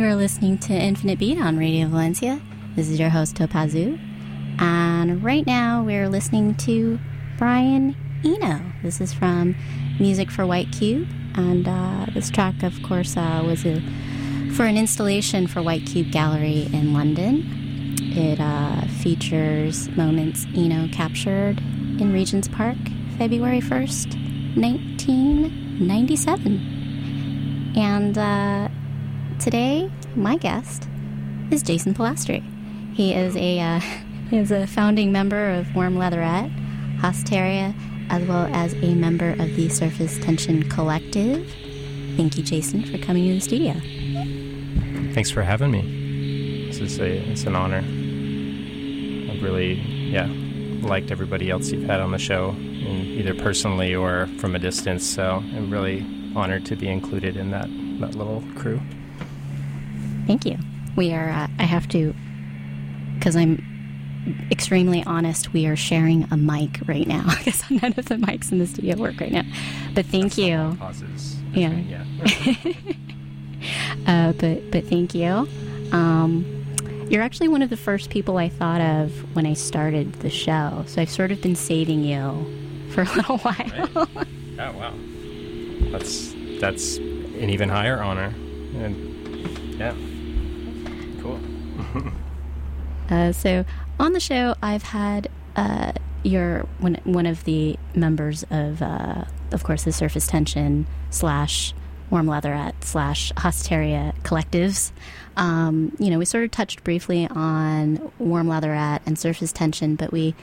You are listening to Infinite Beat on Radio Valencia. This is your host, Topazu. And right now we're listening to Brian Eno. This is from Music for White Cube. And uh, this track, of course, uh, was a, for an installation for White Cube Gallery in London. It uh, features moments Eno captured in Regent's Park February 1st, 1997. And uh, today, my guest is Jason Polastri. He is a uh, he is a founding member of Warm Leatherette, Haceteria, as well as a member of the Surface Tension Collective. Thank you, Jason, for coming to the studio. Thanks for having me. This is a it's an honor. I've really yeah liked everybody else you've had on the show, either personally or from a distance. So I'm really honored to be included in that that little crew. Thank you. We are. Uh, I have to, because I'm extremely honest. We are sharing a mic right now because none of the mics in the studio work right now. But thank That's you. Pauses. Yeah. yeah. uh, but but thank you. Um, you're actually one of the first people I thought of when I started the show. So I've sort of been saving you for a little while. Right. Oh wow, that's that's an even higher honor. And yeah, uh, so on the show, I've had uh, your one one of the members of, uh, of course, the Surface Tension slash Warm Leatherette slash Haceteria collectives. Um, you know, we sort of touched briefly on Warm Leatherette and Surface Tension, but we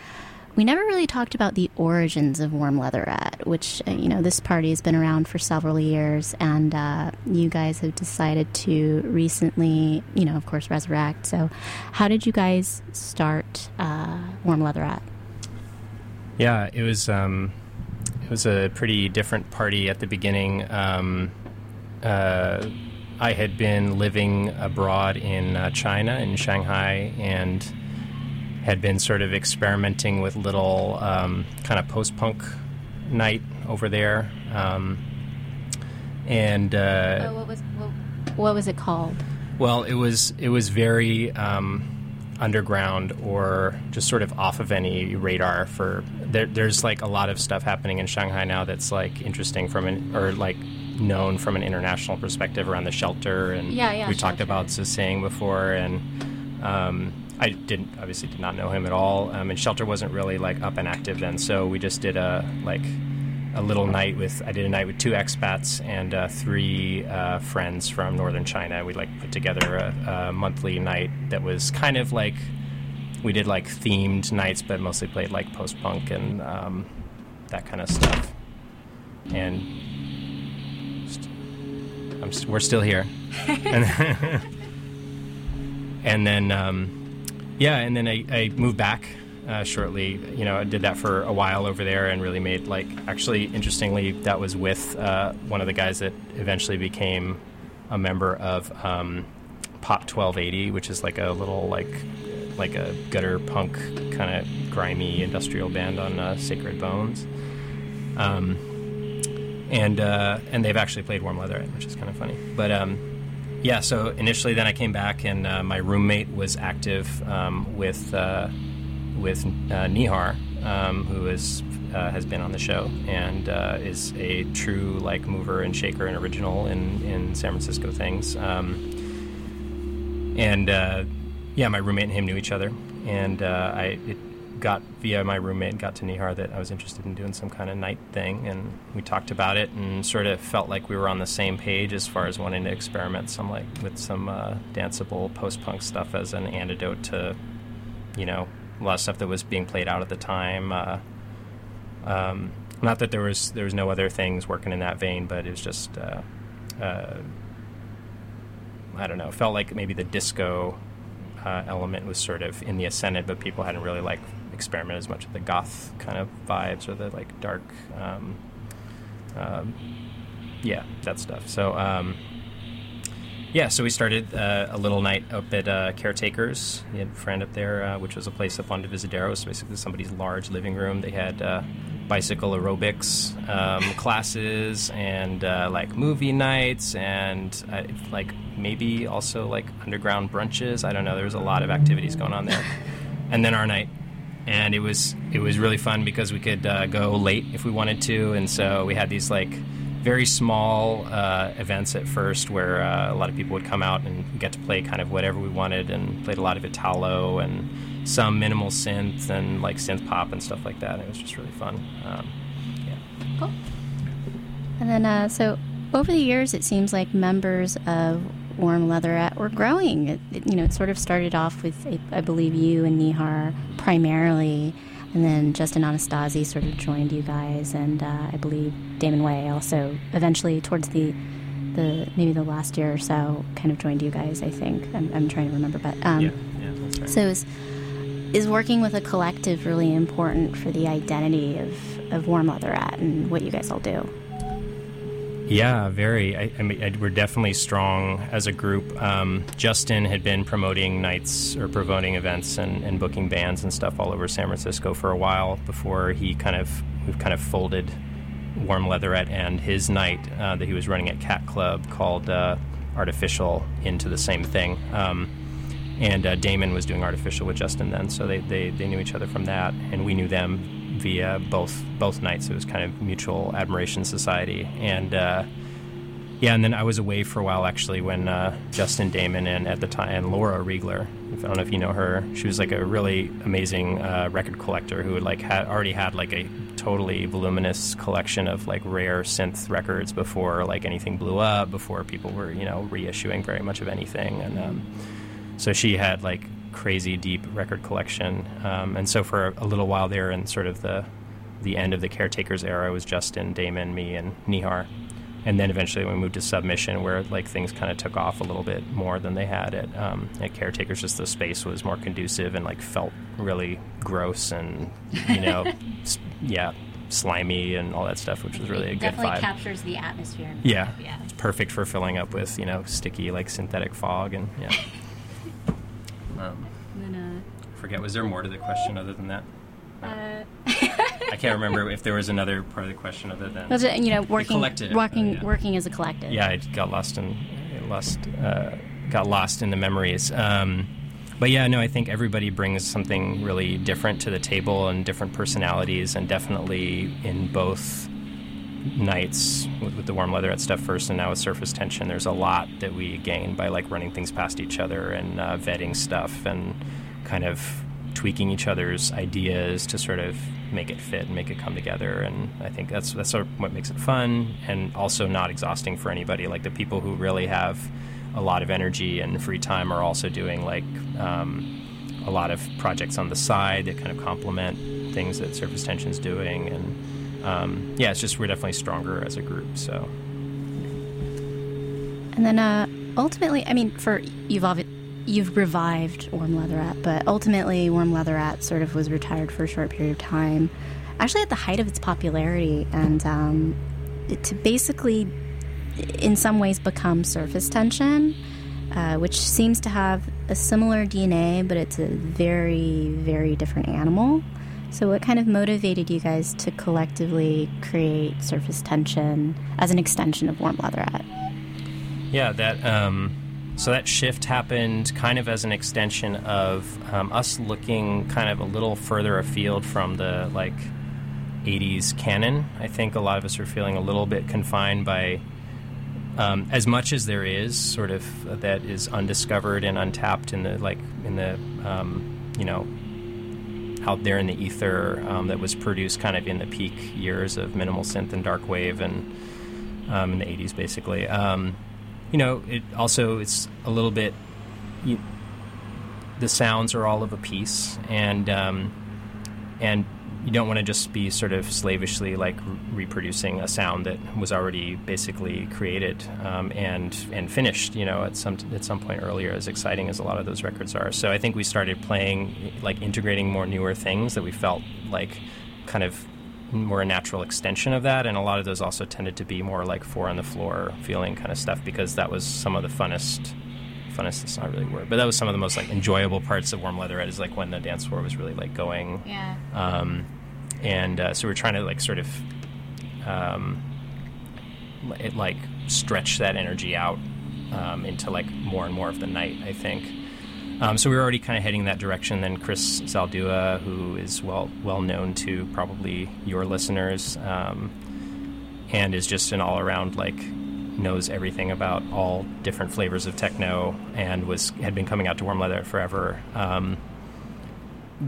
we never really talked about the origins of Warm Leatherette, which, uh, you know, this party has been around for several years, and uh, you guys have decided to recently, you know, of course, resurrect. So, how did you guys start uh, Warm Leatherette? Yeah, it was um, it was a pretty different party at the beginning. Um, uh, I had been living abroad in uh, China, in Shanghai, and had been sort of experimenting with little um, kind of post punk night over there. Um, and uh, oh, what was what, what, was it called? Well, it was it was very um, underground or just sort of off of any radar for there, there's like a lot of stuff happening in Shanghai now that's like interesting from an or like known from an international perspective around the shelter and yeah, yeah, we shelter. talked about Tzusing before and um, I didn't obviously did not know him at all, um, and Shelter wasn't really like up and active then. So we just did a like a little night with I did a night with two expats and uh, three uh, friends from northern China. We like put together a, a, monthly night that was kind of like we did like themed nights, but mostly played like post punk and um, that kind of stuff. And st- we're still here. and, and then. Um, yeah, and then I, I moved back uh, shortly. You know, I did that for a while over there and really made like actually interestingly that was with uh, one of the guys that eventually became a member of um, Pop 1280, which is like a little like like a gutter punk kind of grimy industrial band on uh, Sacred Bones. Um, and uh, and they've actually played Warm Leather, which is kind of funny. But um, yeah, so initially, then I came back, and uh, my roommate was active um, with uh, with uh, Nihar, um, who is uh, has been on the show and uh, is a true like mover and shaker and original in in San Francisco things. Um, and uh, yeah, my roommate and him knew each other, and I it, got via my roommate got to Nihar that I was interested in doing some kind of night thing, and we talked about it and sort of felt like we were on the same page as far as wanting to experiment some like with some uh, danceable post punk stuff as an antidote to, you know, a lot of stuff that was being played out at the time. Uh, um, not that there was there was no other things working in that vein, but it was just uh, uh I don't know. Felt like maybe the disco uh, element was sort of in the ascendant, but people hadn't really like experiment as much with the goth kind of vibes or the like dark, um, um, yeah, that stuff. So um, yeah, so we started uh, a little night up at uh, Caretakers. We had a friend up there, uh, which was a place up on Divisadero. It was basically somebody's large living room. They had uh, bicycle aerobics um, classes and uh, like movie nights and uh, like maybe also like underground brunches. I don't know. There was a lot of activities going on there, and then our night. And it was it was really fun because we could uh, go late if we wanted to, and so we had these like very small uh, events at first where uh, a lot of people would come out and get to play kind of whatever we wanted and played a lot of Italo and some minimal synth and like synth pop and stuff like that. It was just really fun. Um, yeah. Cool. And then, uh, so over the years, it seems like members of Warm Leatherette were growing. It, it, you know, it sort of started off with, I believe, you and Nihar primarily and then Justin Anastasi sort of joined you guys, and uh, I believe Damon Way also eventually towards the the maybe the last year or so kind of joined you guys. I think I'm, I'm trying to remember, but um, yeah, yeah, that's right. So is is working with a collective really important for the identity of of Warm Leatherette and what you guys all do? Yeah, very. I, I mean, we're definitely strong as a group. Um, Justin had been promoting nights or promoting events and, and, booking bands and stuff all over San Francisco for a while before he kind of we've kind of folded Warm Leatherette and his night uh, that he was running at Cat Club called uh, Artificial into the same thing. Um, and uh, Damon was doing Artificial with Justin then, so they, they, they knew each other from that, and we knew them via both both nights. It was kind of mutual admiration society, and uh, yeah, and then I was away for a while actually when uh, Justin Damon and at the time and Laura Riegler. I don't know if you know her. She was like a really amazing uh, record collector who had like had already had like a totally voluminous collection of like rare synth records before like anything blew up, before people were you know reissuing very much of anything, and um, so she had like crazy deep record collection. Um, and so for a little while there, in sort of the the end of the caretakers era, was Justin, Damon, me, and Nihar. And then eventually we moved to submission, where like things kind of took off a little bit more than they had at um, at caretakers. Just the space was more conducive and like felt really gross and you know, yeah, slimy and all that stuff, which was really a good definitely vibe. captures the atmosphere. Yeah, yeah, it's perfect for filling up with you know sticky like synthetic fog and yeah. Um, then, uh, forget. Was there more to the question other than that? Uh, I can't remember if there was another part of the question other than was it, you know working working uh, yeah. working as a collective. Yeah, I got lost in lost uh, got lost in the memories. Um, but yeah, no, I think everybody brings something really different to the table and different personalities, and definitely in both nights with, with, the warm leatherette stuff first and now with surface tension there's a lot that we gain by like running things past each other and uh, vetting stuff and kind of tweaking each other's ideas to sort of make it fit and make it come together. And i think that's that's sort of what makes it fun and also not exhausting for anybody. Like the people who really have a lot of energy and free time are also doing like um, a lot of projects on the side that kind of complement things that surface tension is doing. And um, yeah, it's just we're definitely stronger as a group. So, and then uh, ultimately, I mean, for you've you've revived Warm Leatherette, but ultimately, Warm Leatherette sort of was retired for a short period of time, actually at the height of its popularity, and um, to basically, in some ways, become Surface Tension. Uh, which seems to have a similar DNA, but it's a very, very different animal. So, what kind of motivated you guys to collectively create surface tension as an extension of warm leatherette? Yeah, that um, so that shift happened kind of as an extension of um, us looking kind of a little further afield from the like 80s canon. I think a lot of us are feeling a little bit confined by um, as much as there is sort of that is undiscovered and untapped in the like in the um, you know out there in the ether um, that was produced kind of in the peak years of minimal synth and dark wave and um, in the 80s basically. Um, you know it also it's a little bit you, the sounds are all of a piece and um, and you don't want to just be sort of slavishly like reproducing a sound that was already basically created um, and and finished. You know, at some at some point earlier, as exciting as a lot of those records are. So I think we started playing like integrating more newer things that we felt like kind of more a natural extension of that, and a lot of those also tended to be more like four on the floor feeling kind of stuff because that was some of the funnest funnest it's not really a word but that was some of the most like enjoyable parts of warm leatherette is like when the dance floor was really like going yeah um, and uh, so we're trying to like sort of um, it, like stretch that energy out um, into like more and more of the night. I think. Um, so we were already kind of heading that direction. Then Chris Zaldua, who is well well known to probably your listeners, um, and is just an all around like knows everything about all different flavors of techno, and was had been coming out to Warm Leather forever. Um,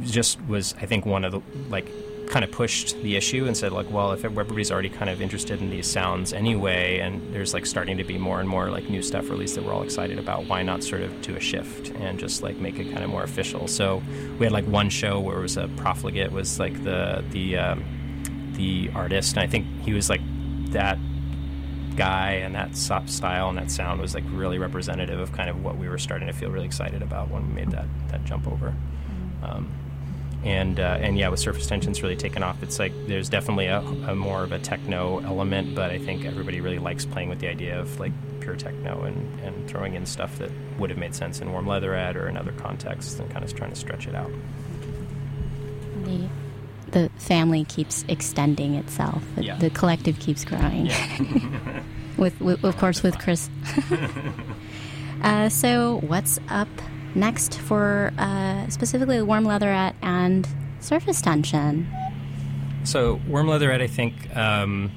just was I think one of the like kind of pushed the issue and said like well if everybody's already kind of interested in these sounds anyway and there's like starting to be more and more like new stuff released that we're all excited about why not sort of do a shift and just like make it kind of more official so we had like one show where it was a profligate was like the the um, the artist and I think he was like that guy and that style and that sound was like really representative of kind of what we were starting to feel really excited about when we made that that jump over mm-hmm. um, and uh, and yeah, with surface tension's really taken off. It's like there's definitely a, a, more of a techno element, but I think everybody really likes playing with the idea of like pure techno and, and throwing in stuff that would have made sense in warm leatherette or in other contexts, and kind of trying to stretch it out. The the family keeps extending itself. The, yeah. the collective keeps growing. Yeah. with, with, of course, with Chris. uh, so, what's up next for uh, specifically warm leatherette and surface tension? So, warm leatherette, I think, um,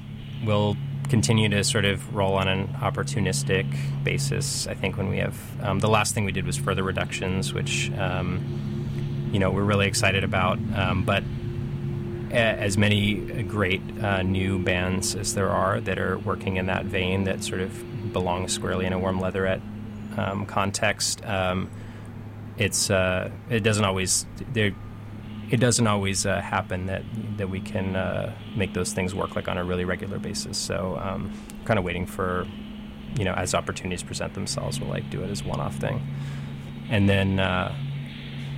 will continue to sort of roll on an opportunistic basis. I think when we have um, the last thing we did was further reductions, which um, you know we're really excited about. Um, but as many great uh, new bands as there are that are working in that vein that sort of belong squarely in a warm leatherette um, context. It's uh, it doesn't always there it doesn't always uh, happen that that we can uh, make those things work like on a really regular basis. So um, kind of waiting for you know as opportunities present themselves, we'll like do it as one off thing, and then. Uh,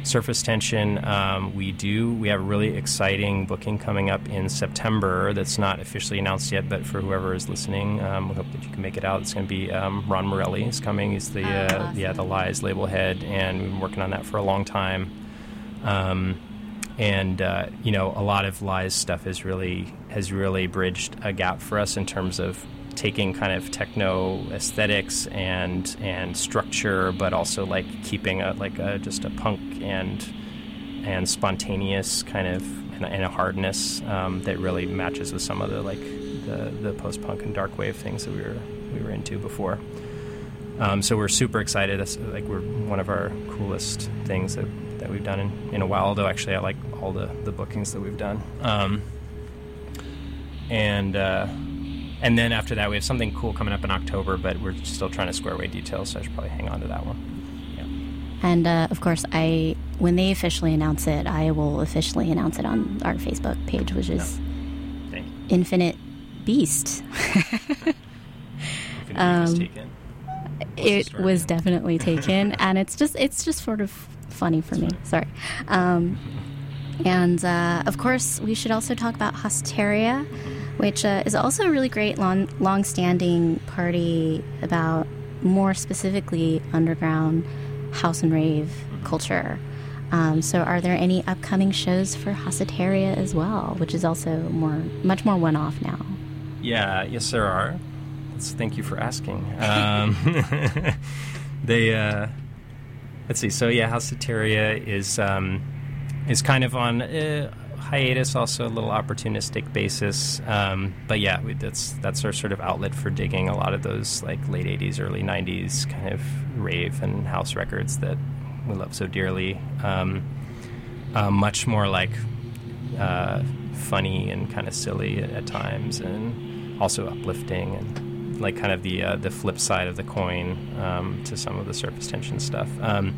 surface tension. Um, we do we have a really exciting booking coming up in september that's not officially announced yet but for whoever is listening um, we hope that you can make it out. It's going to be um, ron morelli is coming. He's the oh, uh, awesome. yeah the L.I.E.S. label head and we've been working on that for a long time. Um, and uh, you know a lot of L.I.E.S. stuff has really has really bridged a gap for us in terms of taking kind of techno aesthetics and and structure, but also like keeping a like a, just a punk and and spontaneous kind of and, and a hardness um, that really matches with some of the like the, the post punk and dark wave things that we were we were into before. Um, so we're super excited. That's like we're one of our coolest things that, that we've done in, in a while. Although actually, I like all the, the bookings that we've done. Um, and uh, and then after that, we have something cool coming up in October, but we're still trying to square away details, so I should probably hang on to that one. Yeah. And uh, of course, I when they officially announce it, I will officially announce it on our Facebook page, which is no. Infinite Beast. Infinite um, it was definitely taken, and it's just it's just sort of funny for me. Sorry. Um, and uh, of course, we should also talk about Haceteria which uh, is also a really great long, long-standing party about more specifically underground house and rave culture. Um, so, are there any upcoming shows for Haceteria as well, which is also more, much more one-off now? Yeah, yes, there are. Let's, thank you for asking. Um, they, uh, let's see. So, yeah, Haceteria is um, is kind of on. Uh, hiatus, also a little opportunistic basis. Um, but yeah, we, that's that's our sort of outlet for digging a lot of those like late '80s, early '90s kind of rave and house records that we love so dearly. Um, uh, much more like uh, funny and kind of silly at, times, and also uplifting and like kind of the uh, the flip side of the coin um, to some of the surface tension stuff. Um,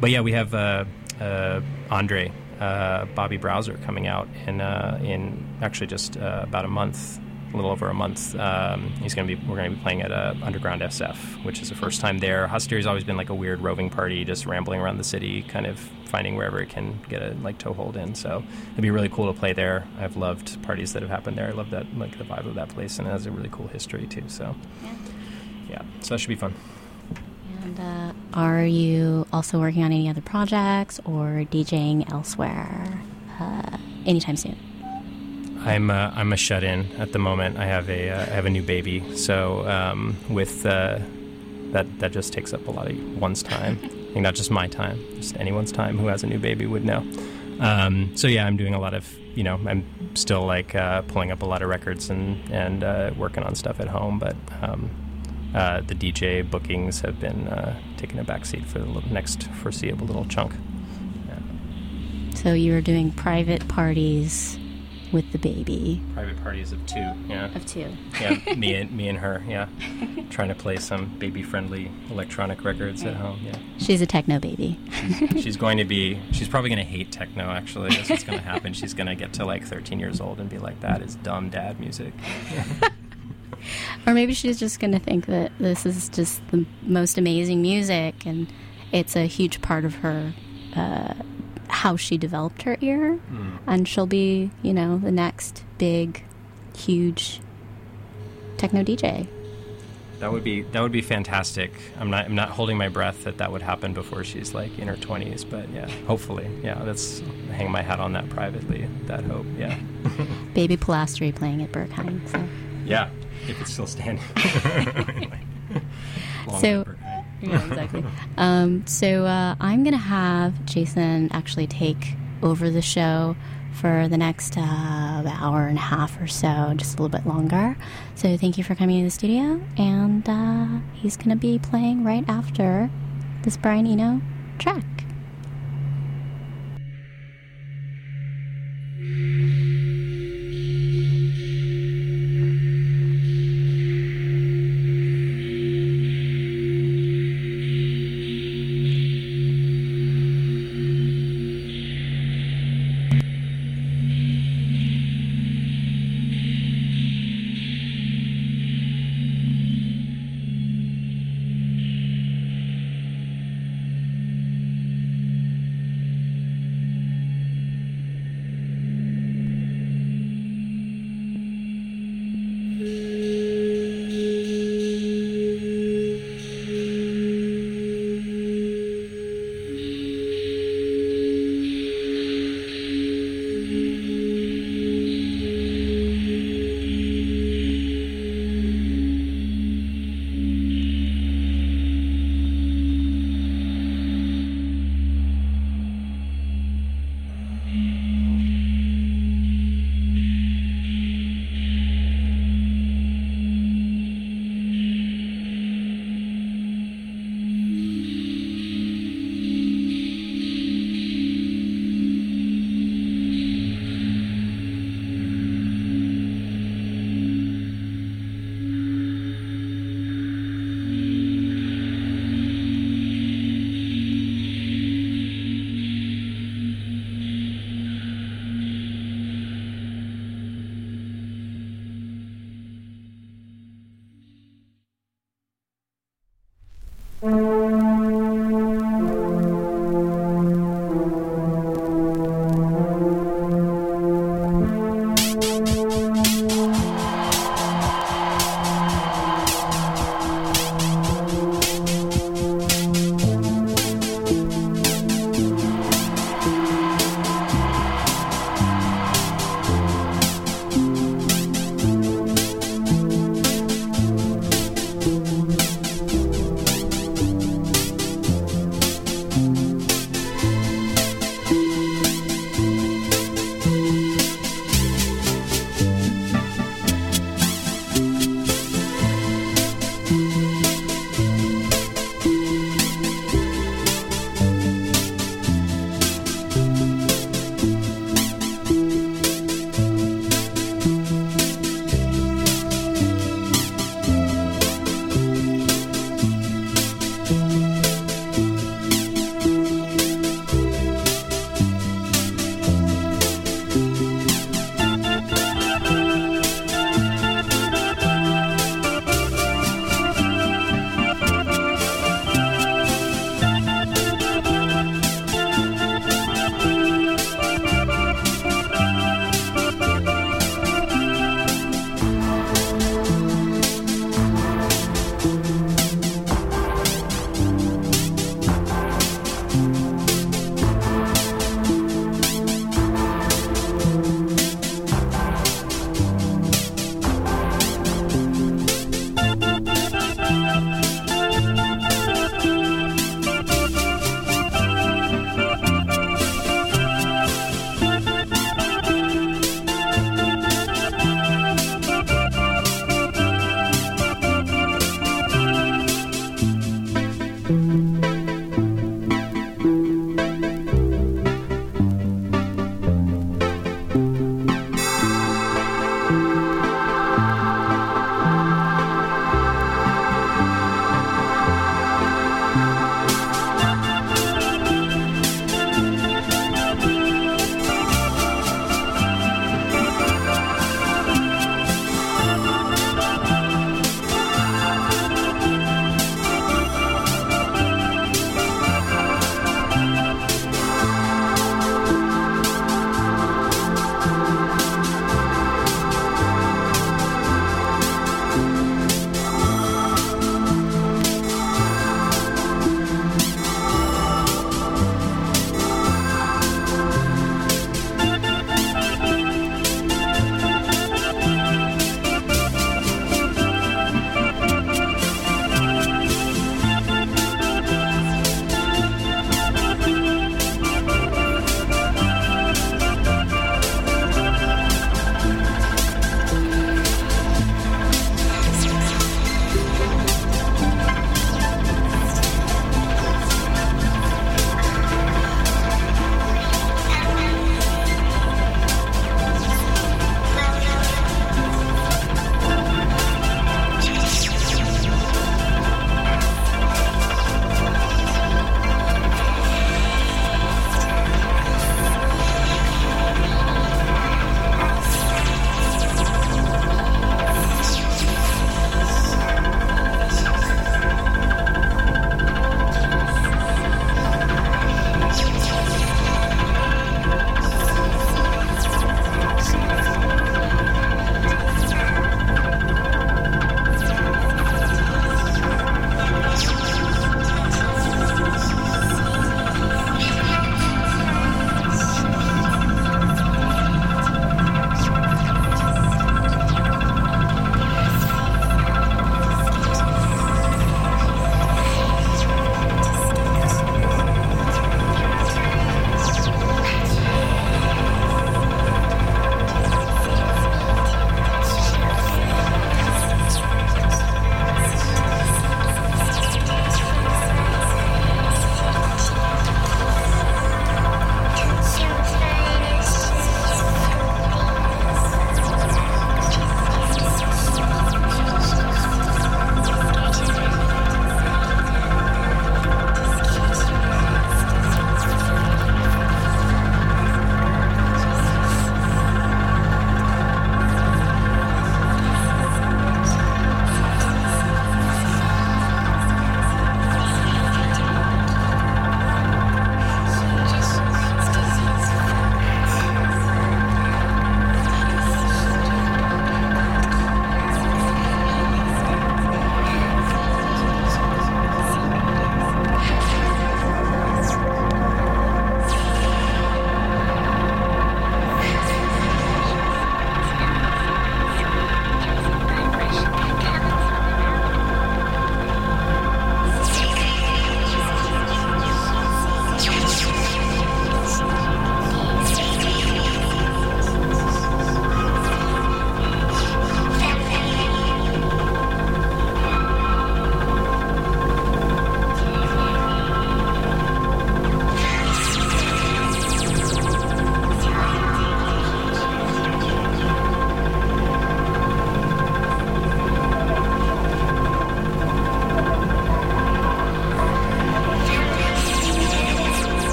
but yeah, we have uh, uh, Andre uh, Bobby Browser coming out in uh, in actually just uh, about a month, a little over a month. Um, he's going to be we're going to be playing at uh, Underground SF, which is the first time there. Haceteria's always been like a weird roving party, just rambling around the city, kind of finding wherever it can get a like toehold in. So it'd be really cool to play there. I've loved parties that have happened there. I love that like the vibe of that place, and it has a really cool history too. So yeah, yeah so that should be fun. And uh, are you also working on any other projects or DJing elsewhere uh, anytime soon? I'm a, I'm a shut in at the moment. I have a uh, I have a new baby, so um, with uh, that that just takes up a lot of one's time. I think not just my time, just anyone's time who has a new baby would know. Um, so yeah, I'm doing a lot of you know I'm still like uh, pulling up a lot of records and and uh, working on stuff at home, but um, uh, the DJ bookings have been uh, taking a backseat for the next foreseeable little chunk. Yeah. So you are doing private parties with the baby. Private parties of two, yeah. Of two. yeah, me and me and her, yeah. Trying to play some baby-friendly electronic records at home, yeah. She's a techno baby. she's, she's going to be. She's probably going to hate techno. Actually, that's what's going to happen. She's going to get to like 13 years old and be like, "That is dumb dad music." or maybe she's just going to think that this is just the most amazing music and it's a huge part of her uh, how she developed her ear, mm. and she'll be, you know, the next big, huge techno DJ. That would be that would be fantastic. I'm not I'm not holding my breath that that would happen before she's like in her 20s, but yeah, hopefully, yeah. That's hang my hat on that privately. That hope, yeah. Baby Polastri playing at Berghain. So. Yeah, if it's still standing. so yeah, exactly. um, so uh, I'm going to have Jason actually take over the show for the next uh, hour and a half or so, just a little bit longer. So thank you for coming to the studio, and uh, he's going to be playing right after this Brian Eno track.